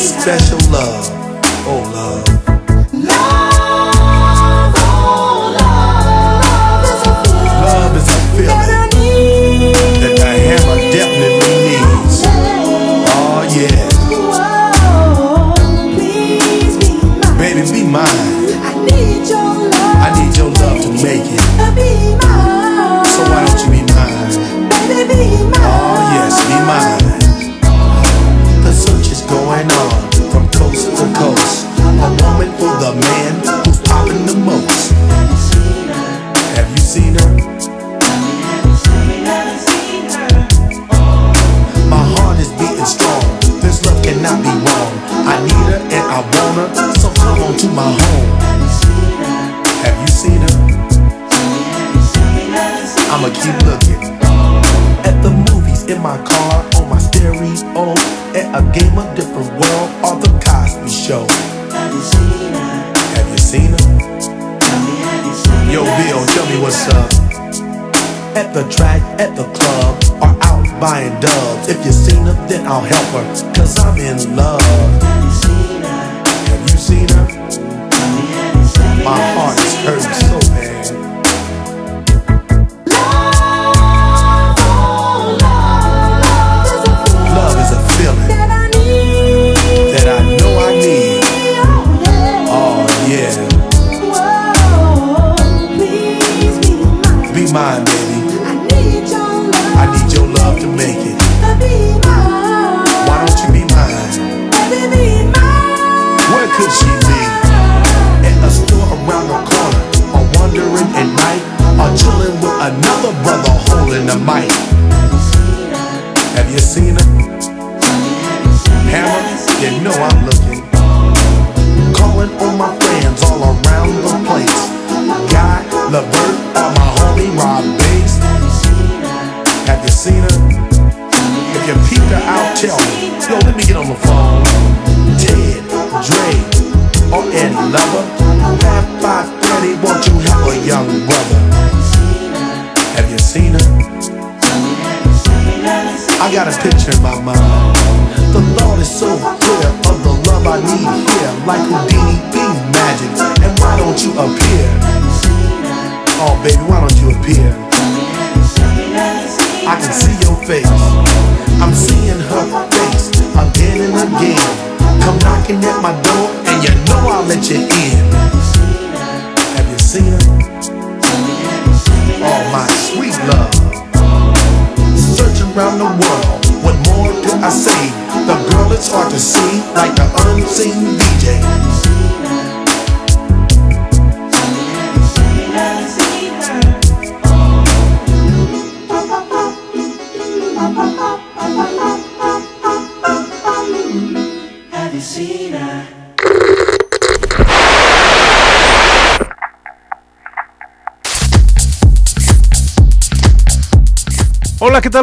special love, oh love. my home. Have you seen her? I'ma keep looking. At the movies, in my car, on my stereo, at a game of different world, or the Cosby Show. Have you seen her? Yo, Bill, tell me what's up. At the track, at the club, or out buying dubs. If you seen her, then I'll help her. Have you seen a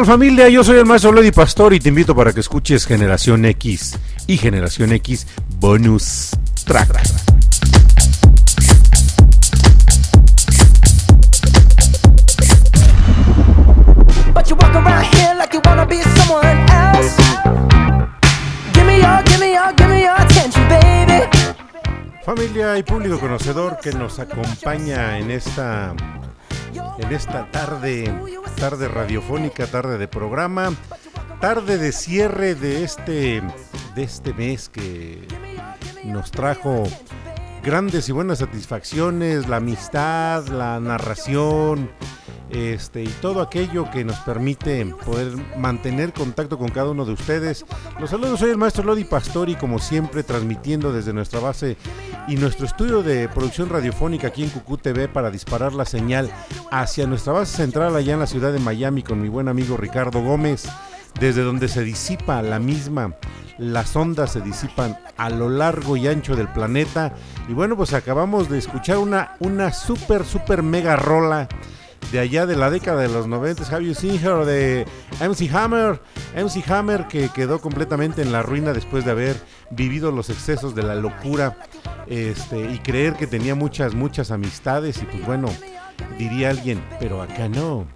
familia? Yo soy el maestro Lady Pastor y te invito para que escuches Generación X y Generación X Bonus Track. Like you wanna be someone else. Familia y público conocedor que nos acompaña en esta en esta tarde, tarde radiofónica, tarde de programa, tarde de cierre de este, de este mes que nos trajo grandes y buenas satisfacciones, la amistad, la narración, este, y todo aquello que nos permite poder mantener contacto con cada uno de ustedes. Los saludos, soy el maestro Lodi Pastori, como siempre, transmitiendo desde nuestra base y nuestro estudio de producción radiofónica aquí en Cucú TV para disparar la señal hacia nuestra base central allá en la ciudad de Miami con mi buen amigo Ricardo Gómez, desde donde se disipa la misma. Las ondas se disipan a lo largo y ancho del planeta. Y bueno, pues acabamos de escuchar una, una super, super mega rola de allá de la década de los 90, Have You Seen Her de MC Hammer, MC Hammer que quedó completamente en la ruina después de haber vivido los excesos de la locura este, y creer que tenía muchas, muchas amistades y pues bueno, diría alguien, pero acá no.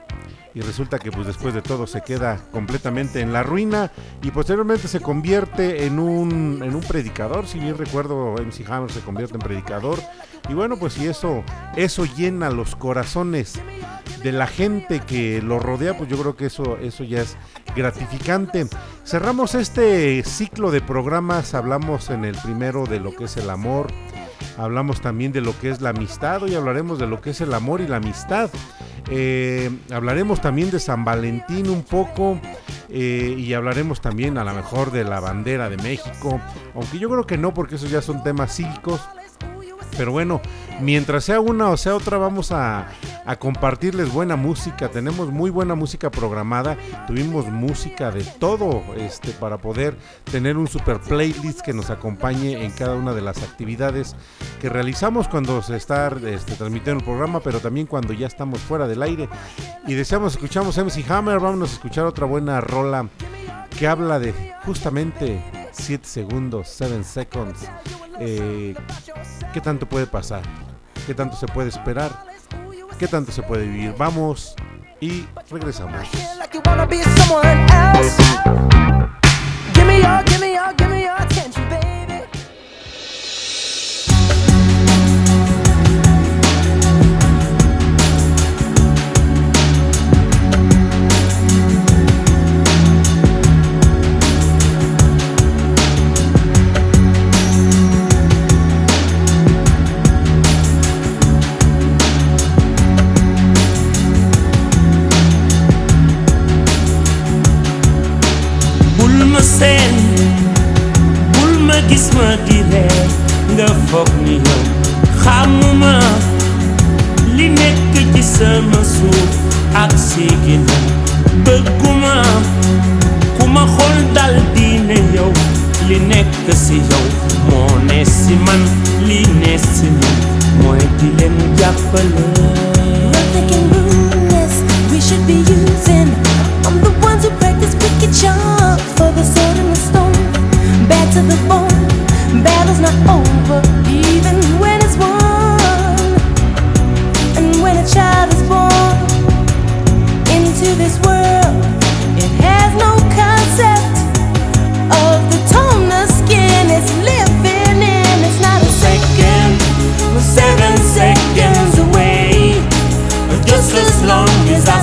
Y resulta que pues después de todo se queda completamente en la ruina y posteriormente se convierte en un, en un predicador, si bien recuerdo MC Hammer se convierte en predicador y bueno pues si eso, eso llena los corazones de la gente que lo rodea, pues yo creo que eso, eso ya es gratificante. Cerramos este ciclo de programas, hablamos en el primero de lo que es el amor, hablamos también de lo que es la amistad, hoy hablaremos de lo que es el amor y la amistad. Eh, hablaremos también de San Valentín un poco eh, y hablaremos también a lo mejor de la bandera de México, aunque yo creo que no porque esos ya son temas cívicos. Pero bueno, mientras sea una o sea otra, vamos a, compartirles buena música. Tenemos muy buena música programada. Tuvimos música de todo este, para poder tener un super playlist que nos acompañe en cada una de las actividades que realizamos cuando se está este, transmitiendo el programa, pero también cuando ya estamos fuera del aire. Y deseamos, escuchamos MC Hammer. Vamos a escuchar otra buena rola que habla de justamente 7 segundos, 7 seconds. Eh, ¿Qué tanto puede pasar? ¿Qué tanto se puede esperar? ¿Qué tanto se puede vivir? Vamos y regresamos. Gis ma nga foog ni yow xamuma li nekk ci sama suuf ak bëgguma dal yow li nekk si yow moo ne si man li ne si mooy di leen jàppale. We should be using. I'm the ones who practice wicked charm for the sword and the stone. Bad to the bone, battle's not over, even when it's won. And when a child is born into this world, it has no concept of the skin is living in. It's not a second, we're seven seconds away. Just as long as I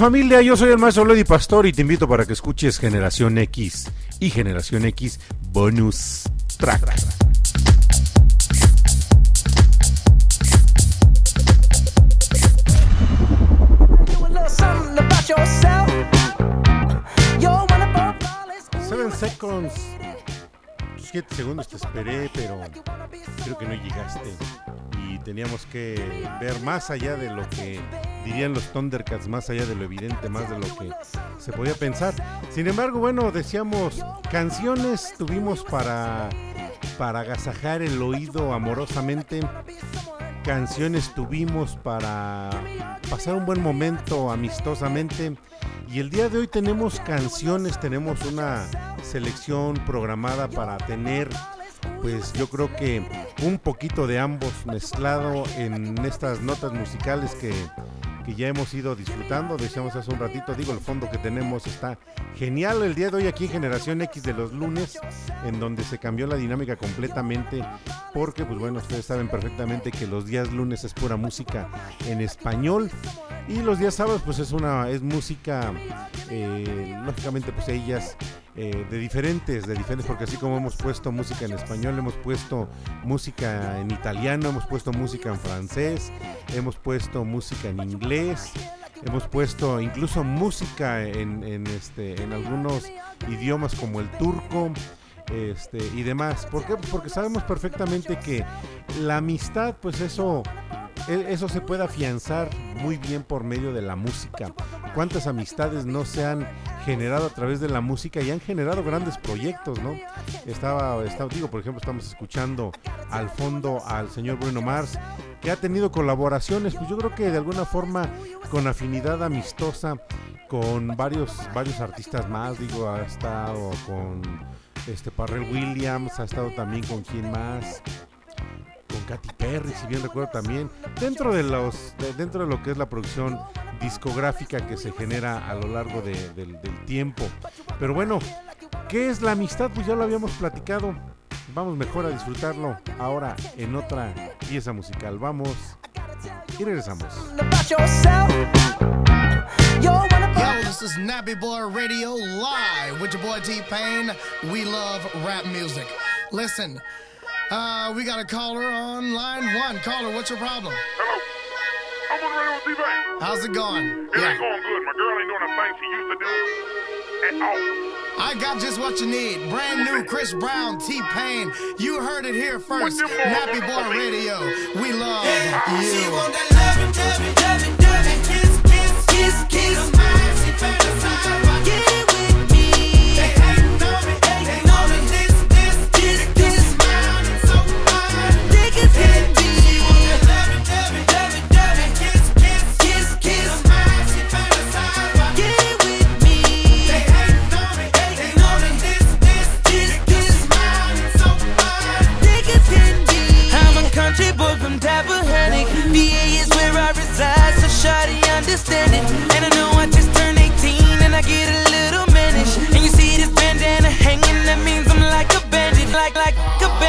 familia? Yo soy el maestro Lady Pastor y te invito para que escuches Generación X y Generación X Bonus Track. Seven Seconds. Siete segundos te esperé, pero creo que no llegaste. Teníamos que ver más allá de lo que dirían los Thundercats, más allá de lo evidente, más de lo que se podía pensar. Sin embargo, bueno, decíamos, canciones tuvimos para, para agasajar el oído amorosamente. Canciones tuvimos para pasar un buen momento amistosamente. Y el día de hoy tenemos canciones, tenemos una selección programada para tener, pues yo creo que un poquito de ambos mezclado en estas notas musicales que, que ya hemos ido disfrutando. Decíamos hace un ratito, digo, el fondo que tenemos está genial el día de hoy aquí en Generación X de los lunes, en donde se cambió la dinámica completamente, porque pues bueno, ustedes saben perfectamente que los días lunes es pura música en español. Y los días sábados pues es una es música eh, lógicamente pues ellas eh, de diferentes, de diferentes, porque así como hemos puesto música en español, hemos puesto música en italiano, hemos puesto música en francés, hemos puesto música en inglés, hemos puesto incluso música este, en algunos idiomas como el turco. Este, y demás. ¿Por qué? Porque sabemos perfectamente que la amistad, pues eso e- eso se puede afianzar muy bien por medio de la música. ¿Cuántas amistades no se han generado a través de la música y han generado grandes proyectos, ¿no? Estaba, estaba, digo, por ejemplo, estamos escuchando al fondo al señor Bruno Mars, que ha tenido colaboraciones, pues yo creo que de alguna forma con afinidad amistosa con varios, varios artistas más, digo, ha estado con este Parrell Williams, ha estado también con quién más, con Katy Perry, si bien recuerdo también, dentro de los de- dentro de lo que es la producción discográfica que se genera a lo largo de- del, del tiempo. Pero bueno, ¿qué es la amistad? Pues ya lo habíamos platicado. Vamos mejor a disfrutarlo ahora en otra pieza musical. Vamos y regresamos. About yourself. You're wonderful. Yo, this is Nappy Boy Radio live with your boy T Pain. We love rap music. Listen, uh, we got a caller on line one. Caller, what's your problem? Hello. I'm on the radio with T-Pain. How's it going? It ain't going good. My girl ain't doing the thing she used to do at all. I got just what you need. Brand new Chris Brown, T Pain. You heard it here first. Nappy Boy Radio. We love She you. Kiss, kiss, like like a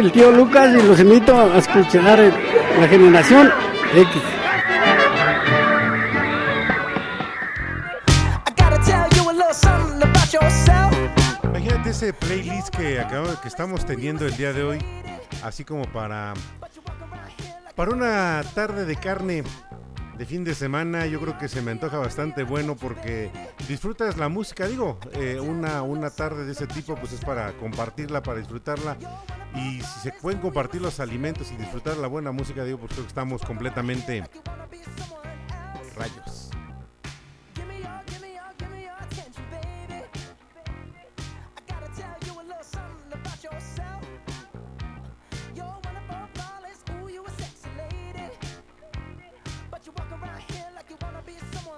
el tío Lucas y los invito a escuchar el- la generación X. Imagínate ese playlist que, acabo- que estamos teniendo el día de hoy, así como para, para una tarde de carne de fin de semana, yo creo que se me antoja bastante bueno porque disfrutas la música, digo, eh, una, una tarde de ese tipo pues es para compartirla, para disfrutarla y si se pueden compartir los alimentos y disfrutar la buena música, digo, pues creo que estamos completamente rayos.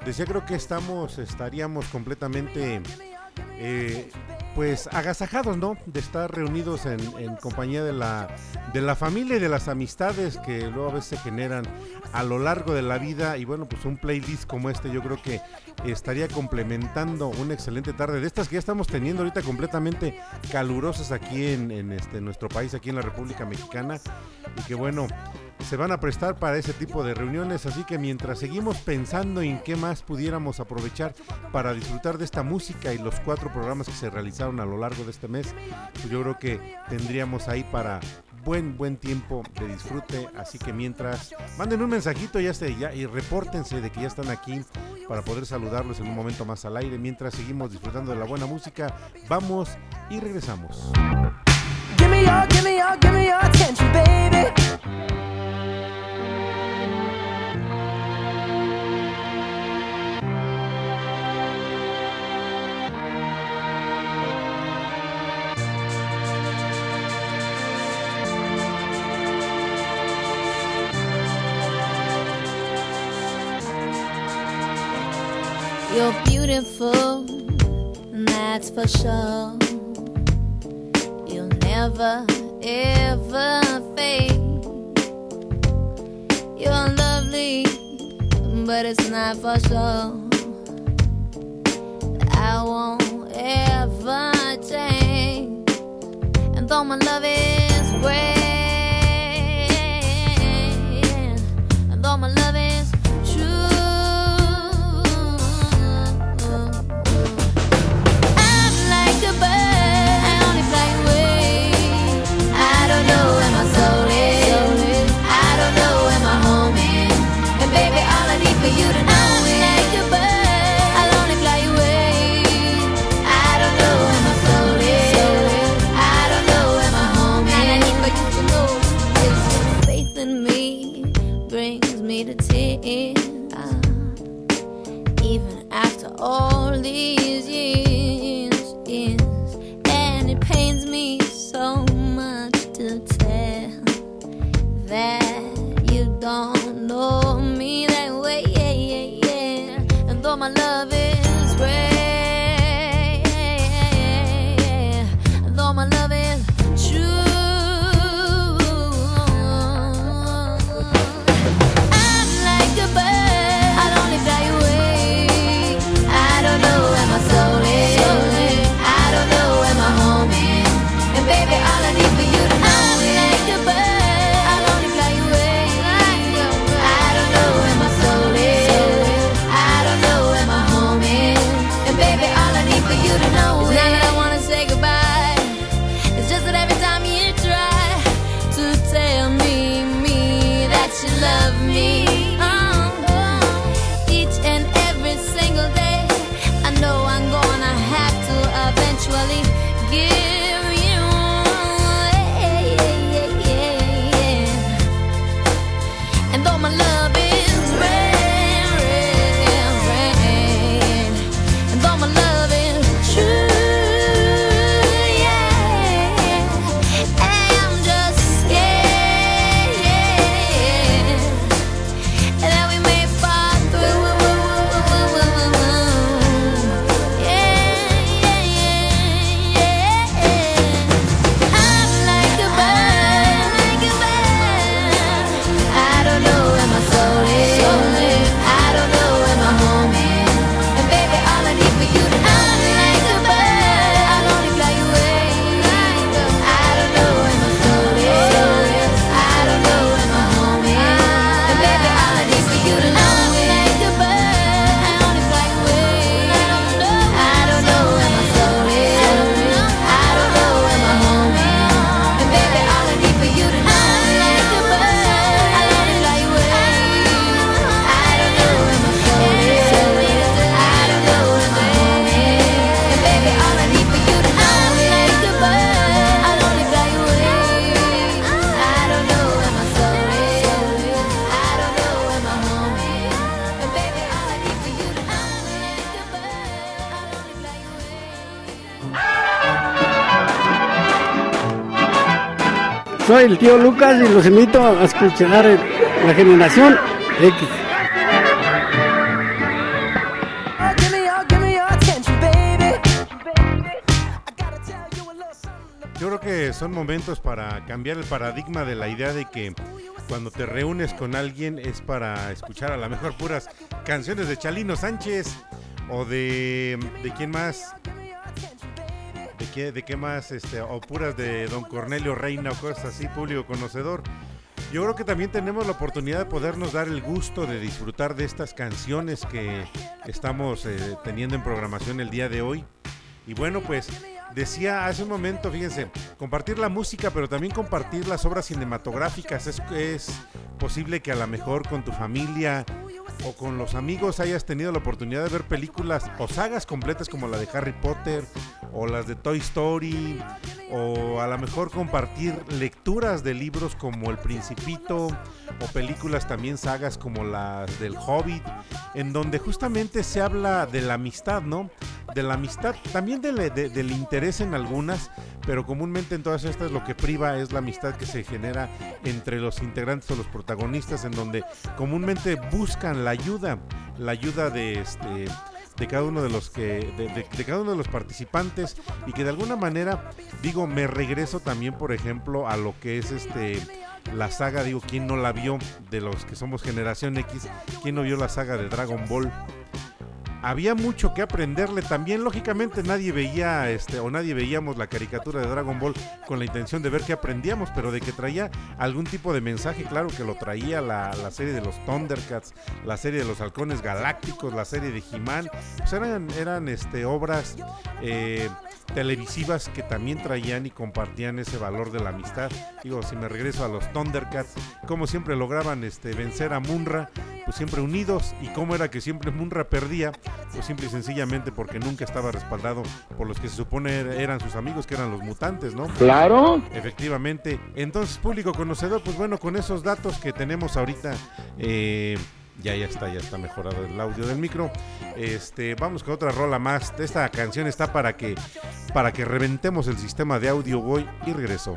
Decía creo que estamos, estaríamos completamente eh, pues agasajados, ¿no? De estar reunidos en, en compañía de la, de la familia y de las amistades que luego a veces se generan a lo largo de la vida. Y bueno, pues un playlist como este yo creo que estaría complementando una excelente tarde de estas que ya estamos teniendo ahorita completamente calurosas aquí en, en este, nuestro país, aquí en la República Mexicana. Y que bueno, se van a prestar para ese tipo de reuniones, así que mientras seguimos pensando en qué más pudiéramos aprovechar para disfrutar de esta música y los cuatro programas que se realizaron a lo largo de este mes, pues yo creo que tendríamos ahí para buen buen tiempo de disfrute, así que mientras manden un mensajito ya esté ya y repórtense de que ya están aquí para poder saludarlos en un momento más al aire, mientras seguimos disfrutando de la buena música, vamos y regresamos. You're beautiful, that's for sure. You'll never, ever fade. You're lovely, but it's not for sure. I won't ever change. And though my love is great, and though my love is El tío Lucas y los invito a escuchar la generación X. Yo creo que son momentos para cambiar el paradigma de la idea de que cuando te reúnes con alguien es para escuchar a lo mejor puras canciones de Chalino Sánchez o de de quién más de qué más este o puras de Don Cornelio Reina o cosas así público conocedor. Yo creo que también tenemos la oportunidad de podernos dar el gusto de disfrutar de estas canciones que estamos eh, teniendo en programación el día de hoy. Y bueno, pues decía hace un momento, fíjense, compartir la música, pero también compartir las obras cinematográficas. Es, es posible que a lo mejor con tu familia o con los amigos hayas tenido la oportunidad de ver películas o sagas completas como la de Harry Potter o las de Toy Story o a lo mejor compartir lecturas de libros como El Principito o películas también sagas como las del Hobbit en donde justamente se habla de la amistad, ¿no? De la amistad, también de- del interés en algunas, pero comúnmente en todas estas lo que priva es la amistad que se genera entre los integrantes o los protagonistas, en donde comúnmente buscan la ayuda, la ayuda de este de cada uno de los que de, de- cada uno de los participantes y que de alguna manera digo me regreso también por ejemplo a lo que es este la saga digo quién no la vio de los que somos generación X quién no vio la saga de Dragon Ball había mucho que aprenderle. También lógicamente nadie veía este o nadie veíamos la caricatura de Dragon Ball con la intención de ver qué aprendíamos pero de que traía algún tipo de mensaje claro que lo traía la, la serie de los Thundercats la serie de los halcones galácticos la serie de He-Man. Pues eran eran este obras eh, televisivas que también traían y compartían ese valor de la amistad digo si me regreso a los Thundercats como siempre lograban este vencer a Munra pues siempre unidos y cómo era que siempre Munra perdía pues simple y sencillamente porque nunca estaba respaldado por los que se supone er- eran sus amigos que eran los mutantes no Claro. Efectivamente. Entonces, público conocedor, pues bueno, con esos datos que tenemos ahorita, eh, ya ya está, ya está mejorado el audio del micro. Este, vamos con otra rola más. Esta canción está para que para que reventemos el sistema de audio voy y regreso.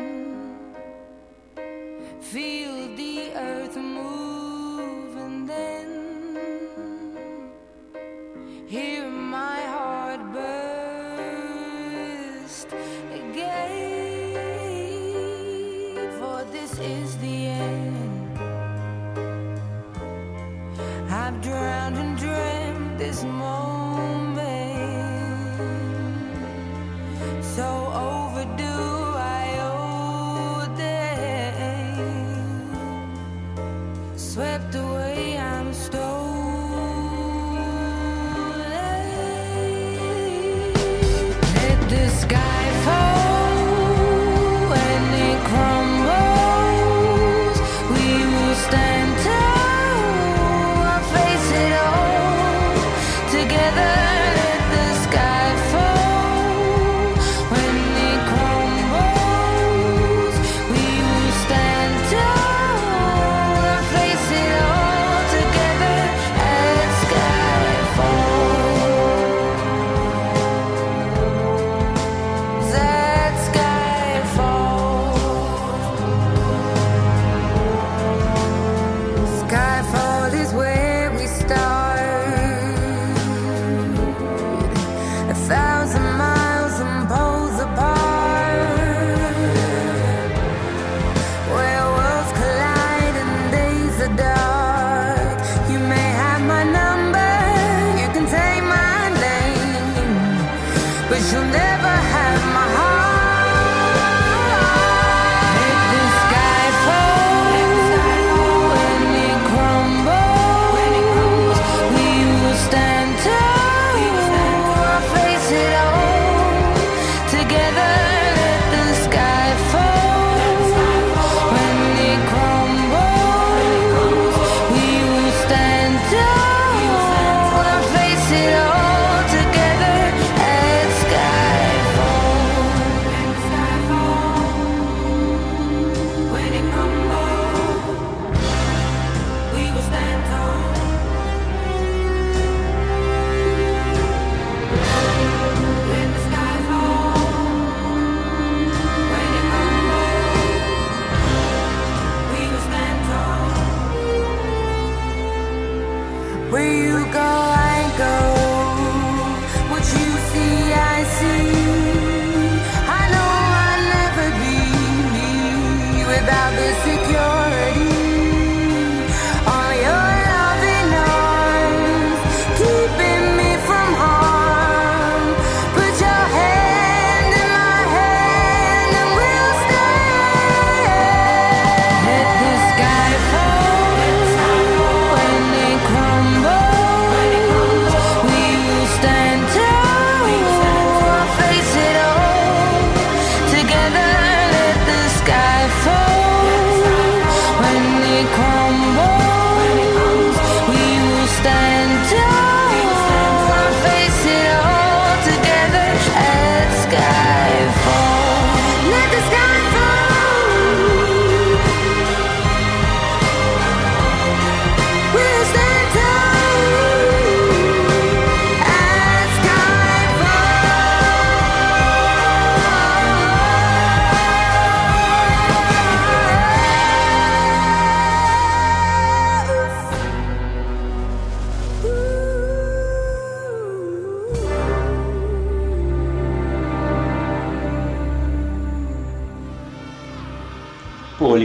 But you'll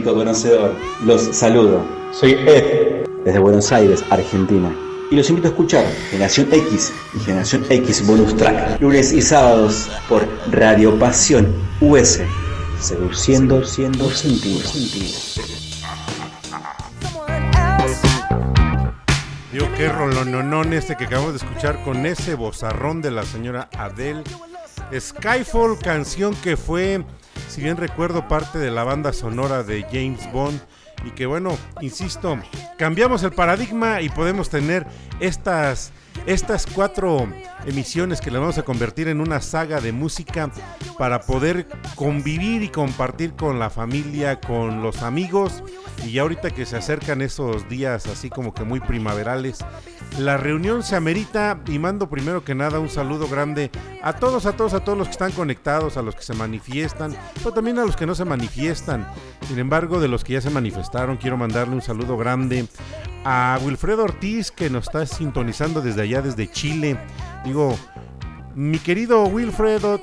Público conocedor, los saludo. Soy Ed, desde Buenos Aires, Argentina. Y los invito a escuchar Generación X y Generación X Bonus Track, lunes y sábados por Radio Pasión US, seduciendo siendo sentido. Digo, qué rolononón este que acabamos de escuchar con ese bozarrón de la señora Adele. Skyfall, canción que fue, si bien recuerdo, parte de la banda sonora de James Bond. Y que bueno, insisto, cambiamos el paradigma y podemos tener estas, estas cuatro emisiones que le vamos a convertir en una saga de música para poder convivir y compartir con la familia, con los amigos. Y ya ahorita que se acercan esos días así como que muy primaverales, la reunión se amerita y mando primero que nada un saludo grande a todos, a todos, a todos los que están conectados, a los que se manifiestan, pero también a los que no se manifiestan. Sin embargo, de los que ya se manifestaron, quiero mandarle un saludo grande a Wilfredo Ortiz que nos está sintonizando desde allá, desde Chile. Digo, mi querido Wilfredo,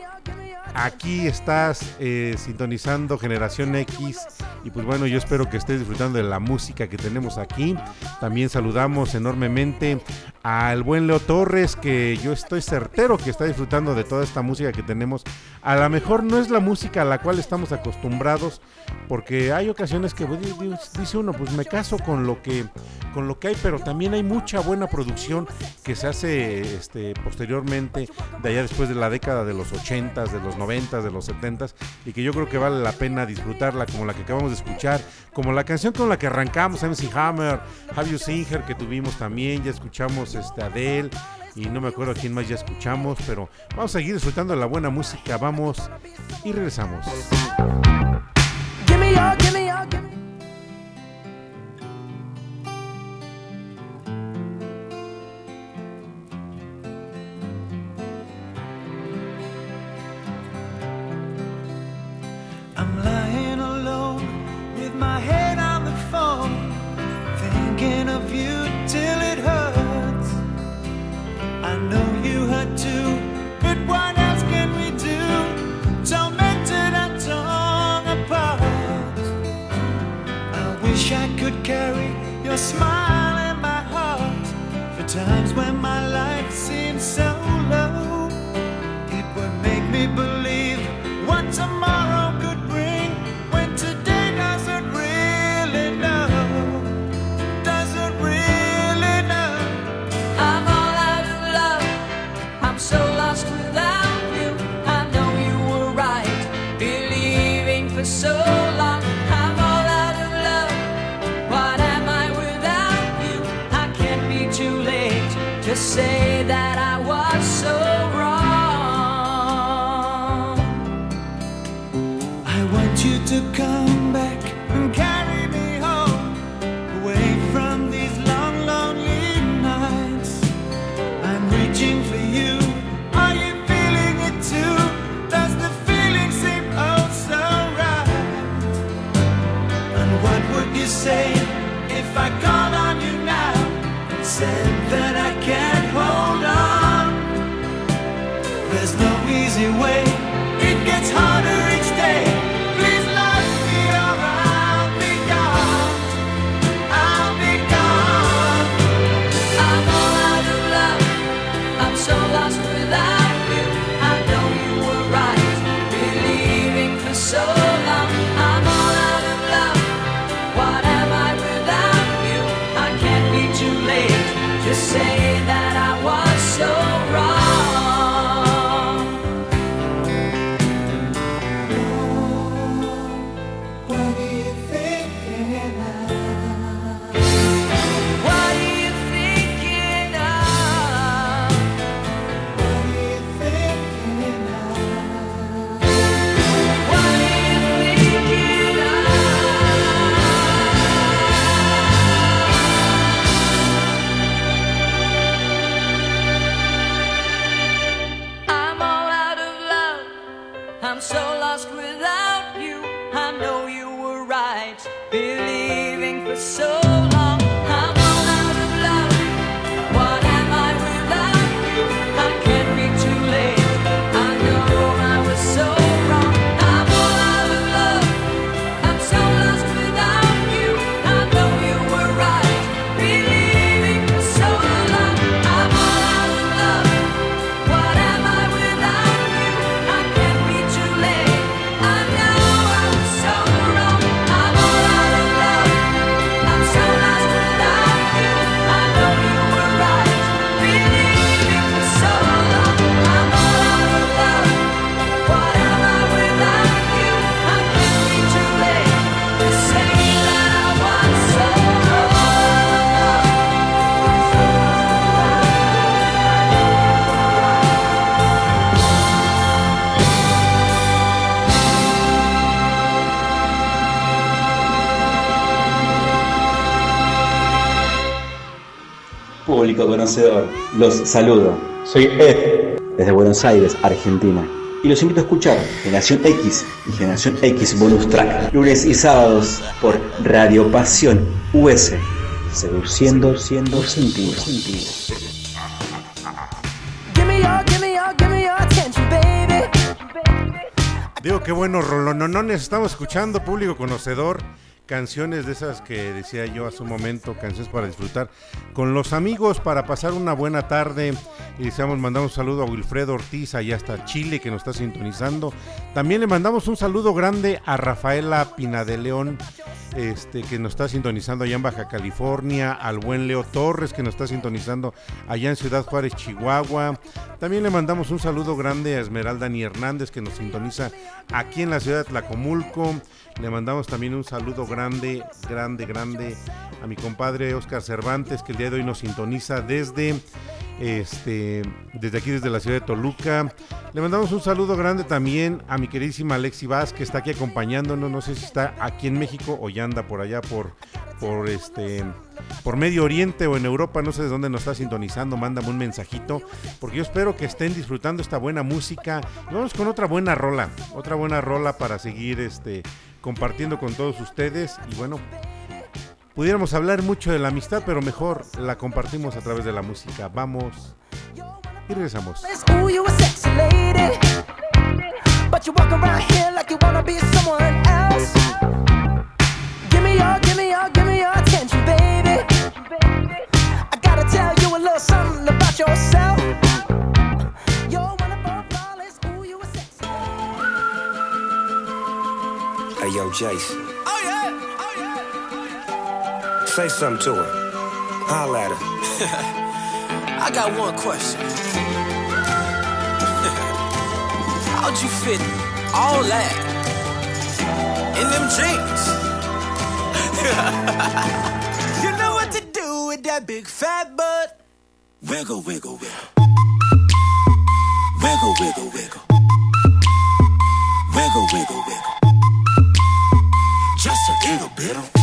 aquí estás eh, sintonizando Generación X y pues bueno, yo espero que estés disfrutando de la música que tenemos aquí. También saludamos enormemente al buen Leo Torres, que yo estoy certero que está disfrutando de toda esta música que tenemos. A lo mejor no es la música a la cual estamos acostumbrados, porque hay ocasiones que pues, di- di- dice uno, pues me caso con lo que con lo que hay, pero también hay mucha buena producción que se hace este, posteriormente, de allá después de la década de los 80s, de los 90s, de los 70s, y que yo creo que vale la pena disfrutarla, como la que acabamos de escuchar, como la canción con la que arrancamos, MC Hammer, Seen Her, que tuvimos también, ya escuchamos este, Adele, y no me acuerdo a quién más ya escuchamos, pero vamos a seguir disfrutando de la buena música, vamos y regresamos. Give me your, give me your, of you till it hurts. I know you hurt too, but what else can we do? Tormented and torn apart. I wish I could carry your smile in my heart for times when for you. Are you feeling it too? Does the feeling seem oh right? And what would you say if I called on you now and said that I can't hold on? There's no easy way. It gets harder público conocedor, los saludo. Soy Ed, desde Buenos Aires, Argentina. Y los invito a escuchar Generación X y Generación X Bonus Track, lunes y sábados por Radio Pasión US, seduciendo, siendo sentido. Give me your, give me your, give me your attention, baby. Digo, qué bueno, rolononones. Estamos escuchando, público conocedor, canciones de esas que decía yo hace un momento, canciones para disfrutar con los amigos, para pasar una buena tarde. Y deseamos, mandamos un saludo a Wilfredo Ortiz, allá hasta Chile, que nos está sintonizando. También le mandamos un saludo grande a Rafaela Pina de León, este, que nos está sintonizando allá en Baja California, al buen Leo Torres, que nos está sintonizando allá en Ciudad Juárez, Chihuahua. También le mandamos un saludo grande a Esmeralda Ni Hernández, que nos sintoniza aquí en la ciudad de Tlacomulco. Le mandamos también un saludo grande, grande, grande a mi compadre Oscar Cervantes, que el día de hoy nos sintoniza desde este desde aquí desde la ciudad de Toluca. Le mandamos un saludo grande también a mi queridísima Alexi Vaz, que está aquí acompañándonos. No sé si está aquí en México o ya anda por allá por por este por Medio Oriente o en Europa, no sé de dónde nos está sintonizando, mándame un mensajito, porque yo espero que estén disfrutando esta buena música. Y vamos con otra buena rola, otra buena rola para seguir este compartiendo con todos ustedes y bueno, pudiéramos hablar mucho de la amistad, pero mejor la compartimos a través de la música. Vamos y regresamos. Ooh, you a sexy lady. But you walk around here like you wanna be someone else. Give me your, give me your, give me your attention, baby. I gotta tell you a little something about yourself. You're one of our flawless. Ooh, you a sexy Hey, yo, Jason. Say something to her. Holla at her. I got one question. How'd you fit all that in them jeans? you know what to do with that big fat butt. Wiggle, wiggle, wiggle. Wiggle, wiggle, wiggle. Wiggle, wiggle, wiggle. Just a little bit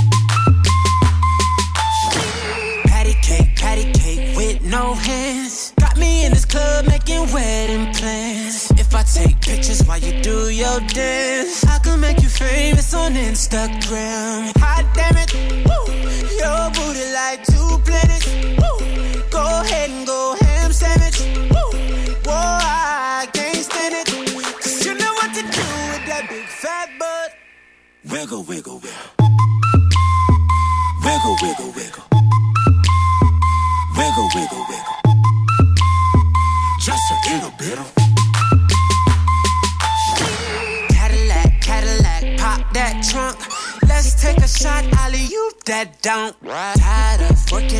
patty cake with no hands. Got me in this club making wedding plans. If I take pictures while you do your dance, I can make you famous on Instagram. Hot damn it, woo. Your booty like two planets. Woo. Go ahead and go ham sandwich. Woo. Whoa, I can't stand it. Cause you know what to do with that big fat butt. Wiggle, wiggle, wiggle. Wiggle, wiggle, wiggle. Wiggle, wiggle, wiggle. Just a little bit of. Cadillac, Cadillac, pop that trunk. Let's take a shot, alley you that don't. Tired of working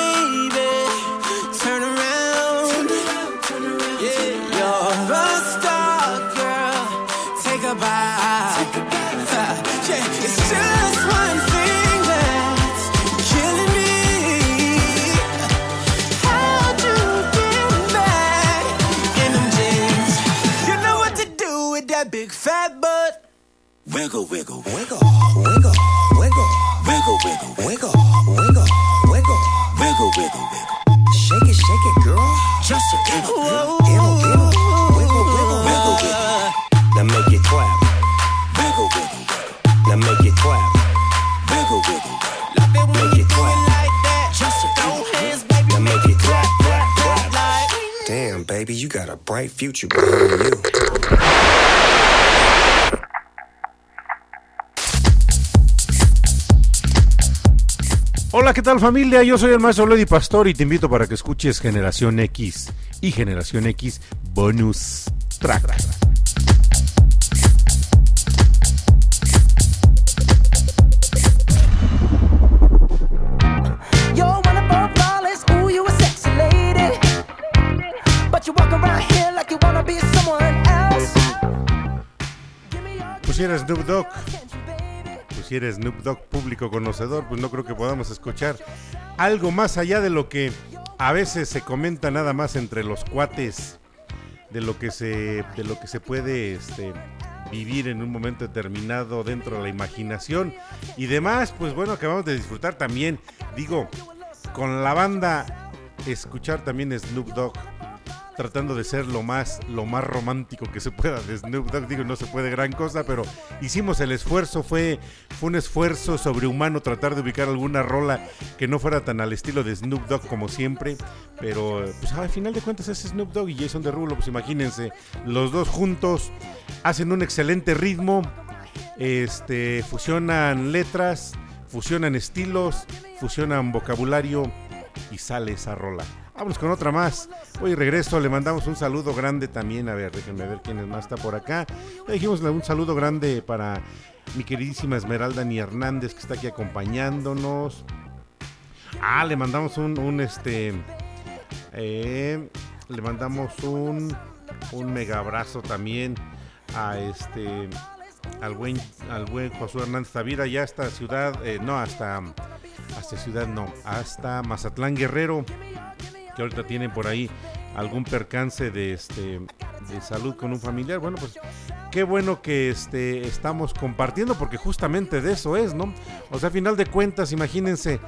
Wiggle, wiggle, Wiggle, wiggle, wiggle, wiggle, wiggle, wiggle, wiggle, wiggle. wiggle, wiggle, wiggle. Shake it, shake it, girl. Just a little. Little, little, wiggle, wiggle, Wiggle, wiggle. Now make it clap. Wiggle, wiggle, wiggle. Now make it clap. Wiggle, wiggle, wiggle. Make it clap. like that. Just throw hands, baby. Now make it clap, clap, clap clap. Damn, baby, you got a bright future behind you. Hola, ¿qué tal familia? Yo soy el maestro Lady Pastor y te invito para que escuches Generación X y Generación X Bonus Track. Pues si eres Snoop Dogg, Snoop Dogg público conocedor, pues no creo que podamos escuchar algo más allá de lo que a veces se comenta nada más entre los cuates, de lo que se, de lo que se puede este, vivir en un momento determinado dentro de la imaginación y demás, pues bueno, acabamos de disfrutar también, digo, con la banda, escuchar también Snoop Dogg tratando de ser lo más lo más romántico que se pueda de Snoop Dogg. Digo no se puede gran cosa pero hicimos el esfuerzo fue un esfuerzo sobrehumano tratar de ubicar alguna rola que no fuera tan al estilo de Snoop Dogg como siempre pero pues al final de cuentas es Snoop Dogg y Jason Derulo pues imagínense los dos juntos hacen un excelente ritmo este fusionan letras fusionan estilos fusionan vocabulario y sale esa rola Vamos con otra más. Hoy regreso, le mandamos un saludo grande también. A ver, déjenme ver quién más está por acá. Le dijimos un saludo grande para mi queridísima Esmeralda Ni Hernández, que está aquí acompañándonos. Ah, le mandamos un, un este. eh, le mandamos un, un mega abrazo también a este. Al buen, al buen Josué Hernández Tavira, ya hasta ciudad, eh, no, hasta, hasta ciudad, no, hasta Mazatlán Guerrero que ahorita tienen por ahí algún percance de este de salud con un familiar. Bueno, pues qué bueno que este estamos compartiendo porque justamente de eso es, ¿no? O sea, a final de cuentas, imagínense,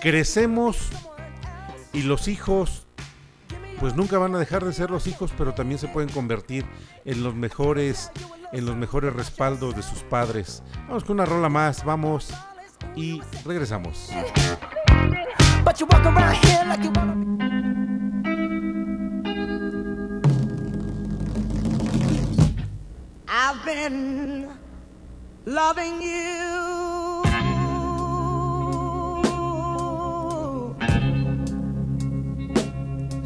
crecemos y los hijos pues nunca van a dejar de ser los hijos, pero también se pueden convertir en los mejores en los mejores respaldos de sus padres. Vamos con una rola más, vamos y regresamos. I've been loving you.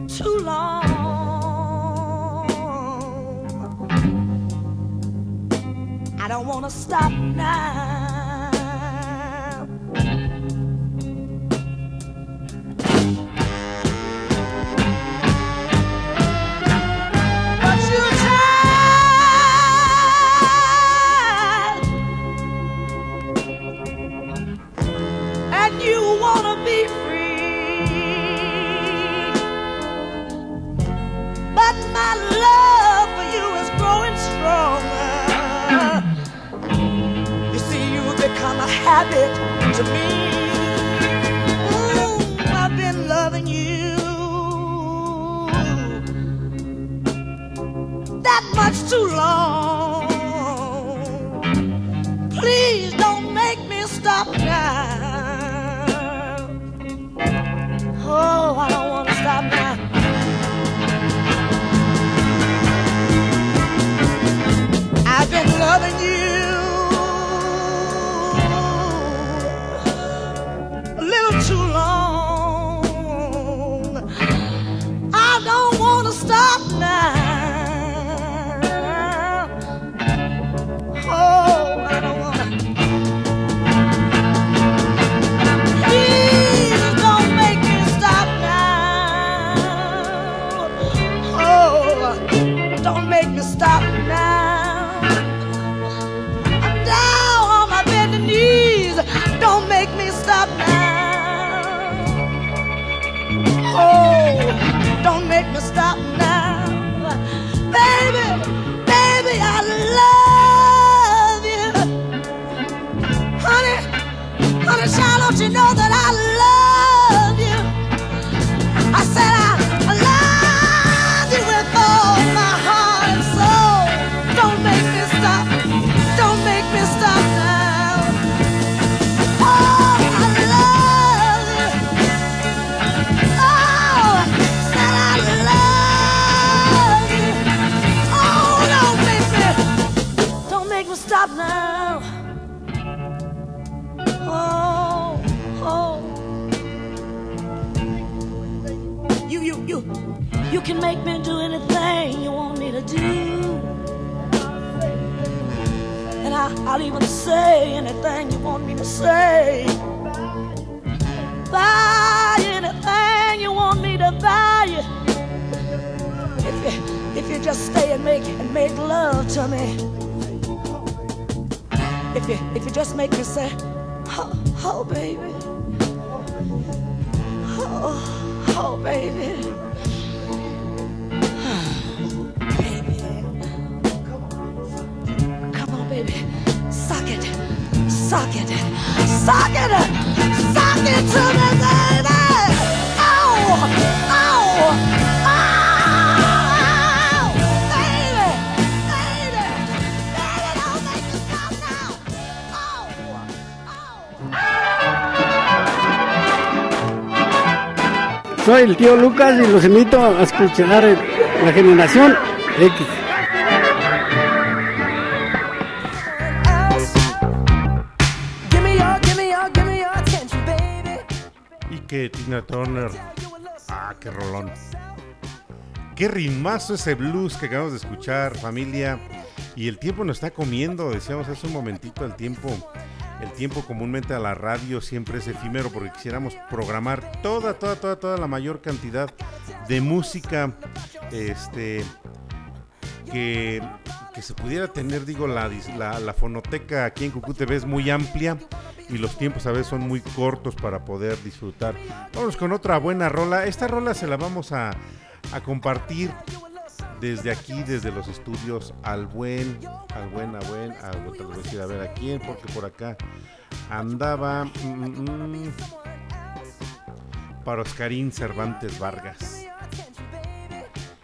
Too long. I don't want to stop now. Habit to me. Ooh, I've been loving you that much too long. Please don't make me stop now. Oh, I don't want to stop now. I've been loving you can make me do anything you want me to do. And I, I'll even say anything you want me to say. Buy anything you want me to buy. If you, if you just stay and make and make love to me. If you, if you just make me say, oh, oh baby, oh, oh baby. To. Soy el tío Lucas y los invito a escuchar la generación X. Turner. Ah, qué rolón. Qué ritmazo ese blues que acabamos de escuchar, familia. Y el tiempo nos está comiendo, decíamos hace un momentito, el tiempo, el tiempo comúnmente a la radio siempre es efímero porque quisiéramos programar toda, toda, toda, toda la mayor cantidad de música, este, que, se pudiera tener, digo, la, la, la fonoteca aquí en Cucutv es muy amplia y los tiempos a veces son muy cortos para poder disfrutar. Vamos con otra buena rola. Esta rola se la vamos a, a compartir desde aquí, desde los estudios, al buen, al buen, a buen, a, te voy a decir a ver a quién, porque por acá andaba mm, mm, mm, para Oscarín Cervantes Vargas.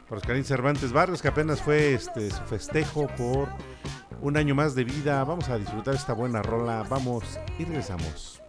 Para Oscarín Cervantes Vargas, que apenas fue este su festejo por un año más de vida. Vamos a disfrutar esta buena rola. Vamos y regresamos.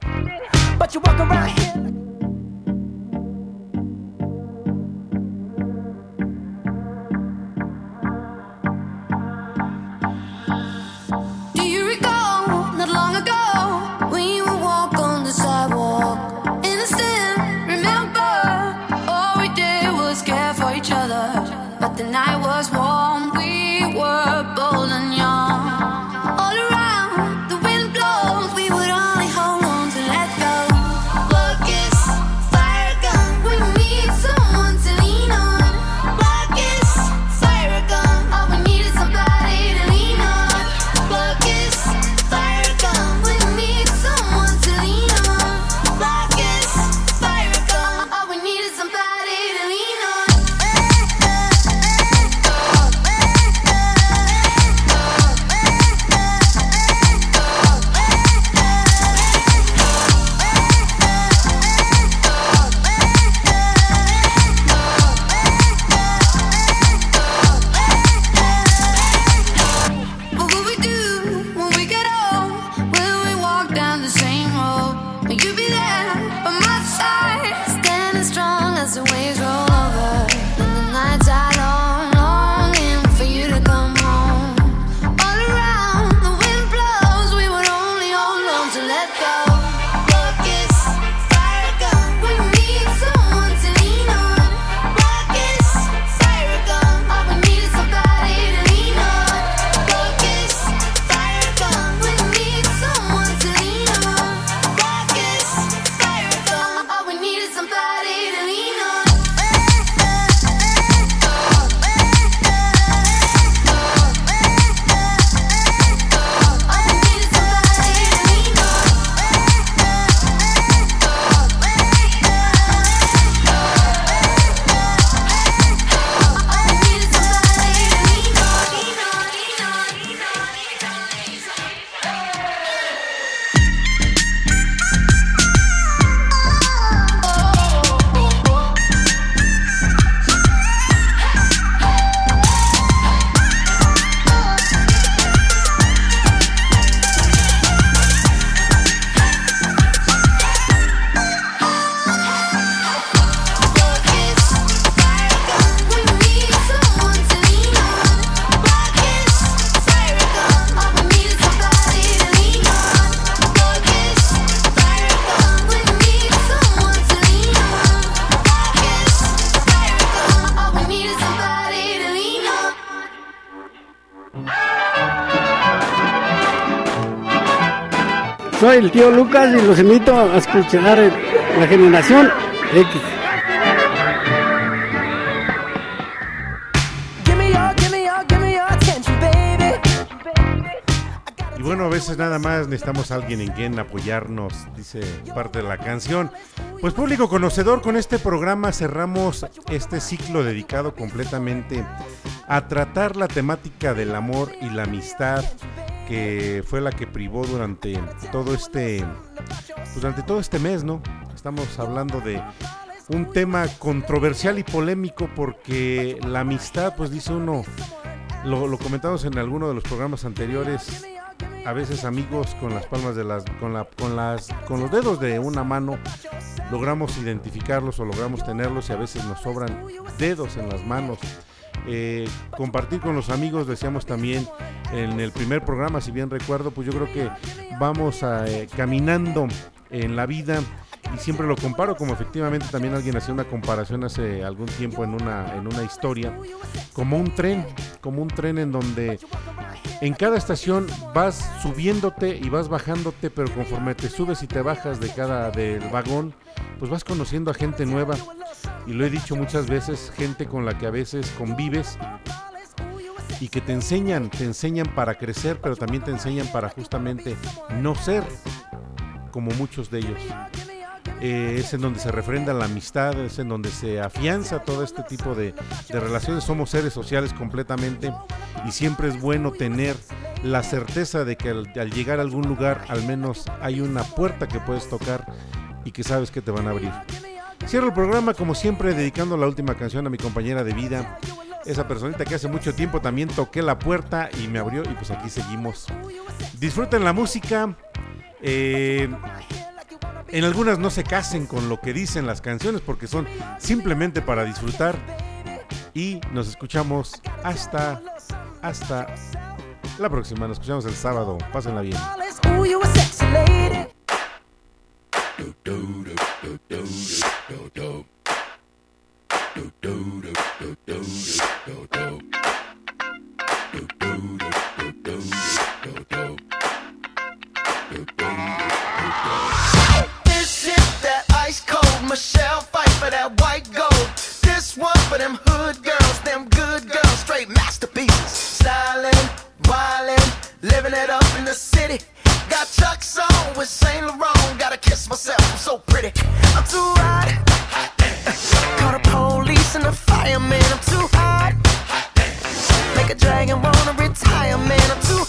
Soy el tío Lucas y los invito a escuchar eh, la generación X. Y bueno, a veces nada más necesitamos a alguien en quien apoyarnos, dice parte de la canción. Pues público conocedor, con este programa cerramos este ciclo dedicado completamente a tratar la temática del amor y la amistad que fue la que privó durante todo este durante todo este mes, ¿no? Estamos hablando de un tema controversial y polémico porque la amistad, pues dice uno, lo, lo comentamos en alguno de los programas anteriores, a veces amigos con las palmas de las con la con las con los dedos de una mano logramos identificarlos o logramos tenerlos y a veces nos sobran dedos en las manos Eh, compartir con los amigos decíamos también en el primer programa si bien recuerdo pues yo creo que vamos a, eh, caminando en la vida y siempre lo comparo como efectivamente también alguien hacía una comparación hace algún tiempo en una en una historia como un tren como un tren en donde en cada estación vas subiéndote y vas bajándote, pero conforme te subes y te bajas de cada del vagón, pues vas conociendo a gente nueva. Y lo he dicho muchas veces, gente con la que a veces convives y que te enseñan, te enseñan para crecer, pero también te enseñan para justamente no ser como muchos de ellos. Eh, es en donde se refrenda la amistad, es en donde se afianza todo este tipo de, relaciones. Somos seres sociales completamente y siempre es bueno tener la certeza de que al, al llegar a algún lugar al menos hay una puerta que puedes tocar y que sabes que te van a abrir. Cierro el programa como siempre dedicando la última canción a mi compañera de vida, esa personita que hace mucho tiempo también toqué la puerta y me abrió y pues aquí seguimos. Disfruten la música. eh, en algunas no se casen con lo que dicen las canciones porque son simplemente para disfrutar. Y nos escuchamos hasta, la próxima. Nos escuchamos el sábado. Pásenla bien. Michelle fight for that white gold. This one for them hood girls, them good girls, straight masterpieces. Styling, wildin', living it up in the city. Got Chuck's on with Saint Laurent. Gotta kiss myself, I'm so pretty. I'm too hot. Call the police and the fireman. I'm too hot. Make a dragon wanna retire, man. I'm too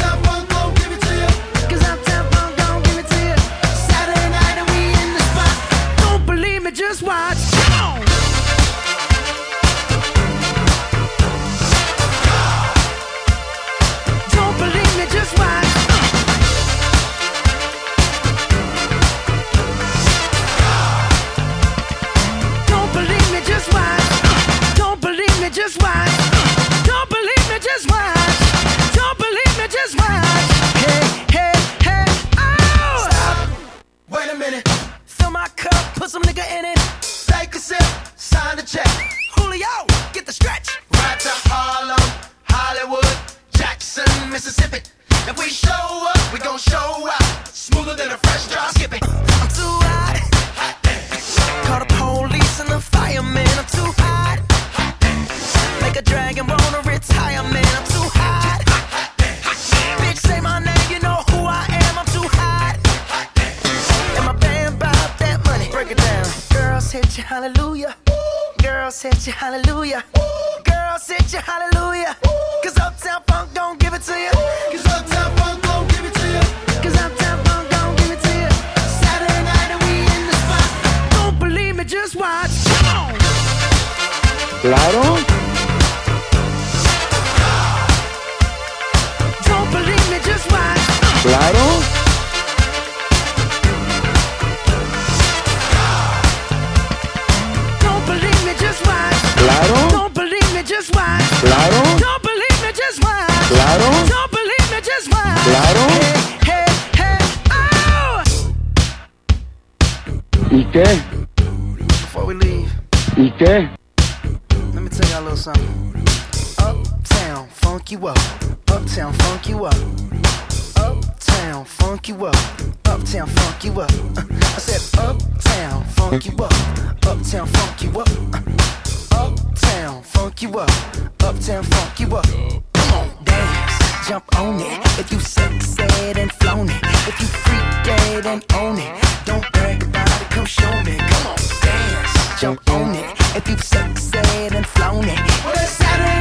hallelujah. Qué? Before we leave, ¿Y qué? let me tell y'all a little something. Uptown, funk you up. Uptown, funk you up. Uptown, funk you up. Uptown, funk you up. Uh, I said, Uptown, funk you up. Uptown, funk you up. Uh, Uptown, funk you up. Uptown, funk you up. Come on, dance, jump on it. If you sexed and flown it. If you freak dead and own it. Don't brag come show me. Come on, dance, jump on it. If you've sexed and flown it, what a Saturday.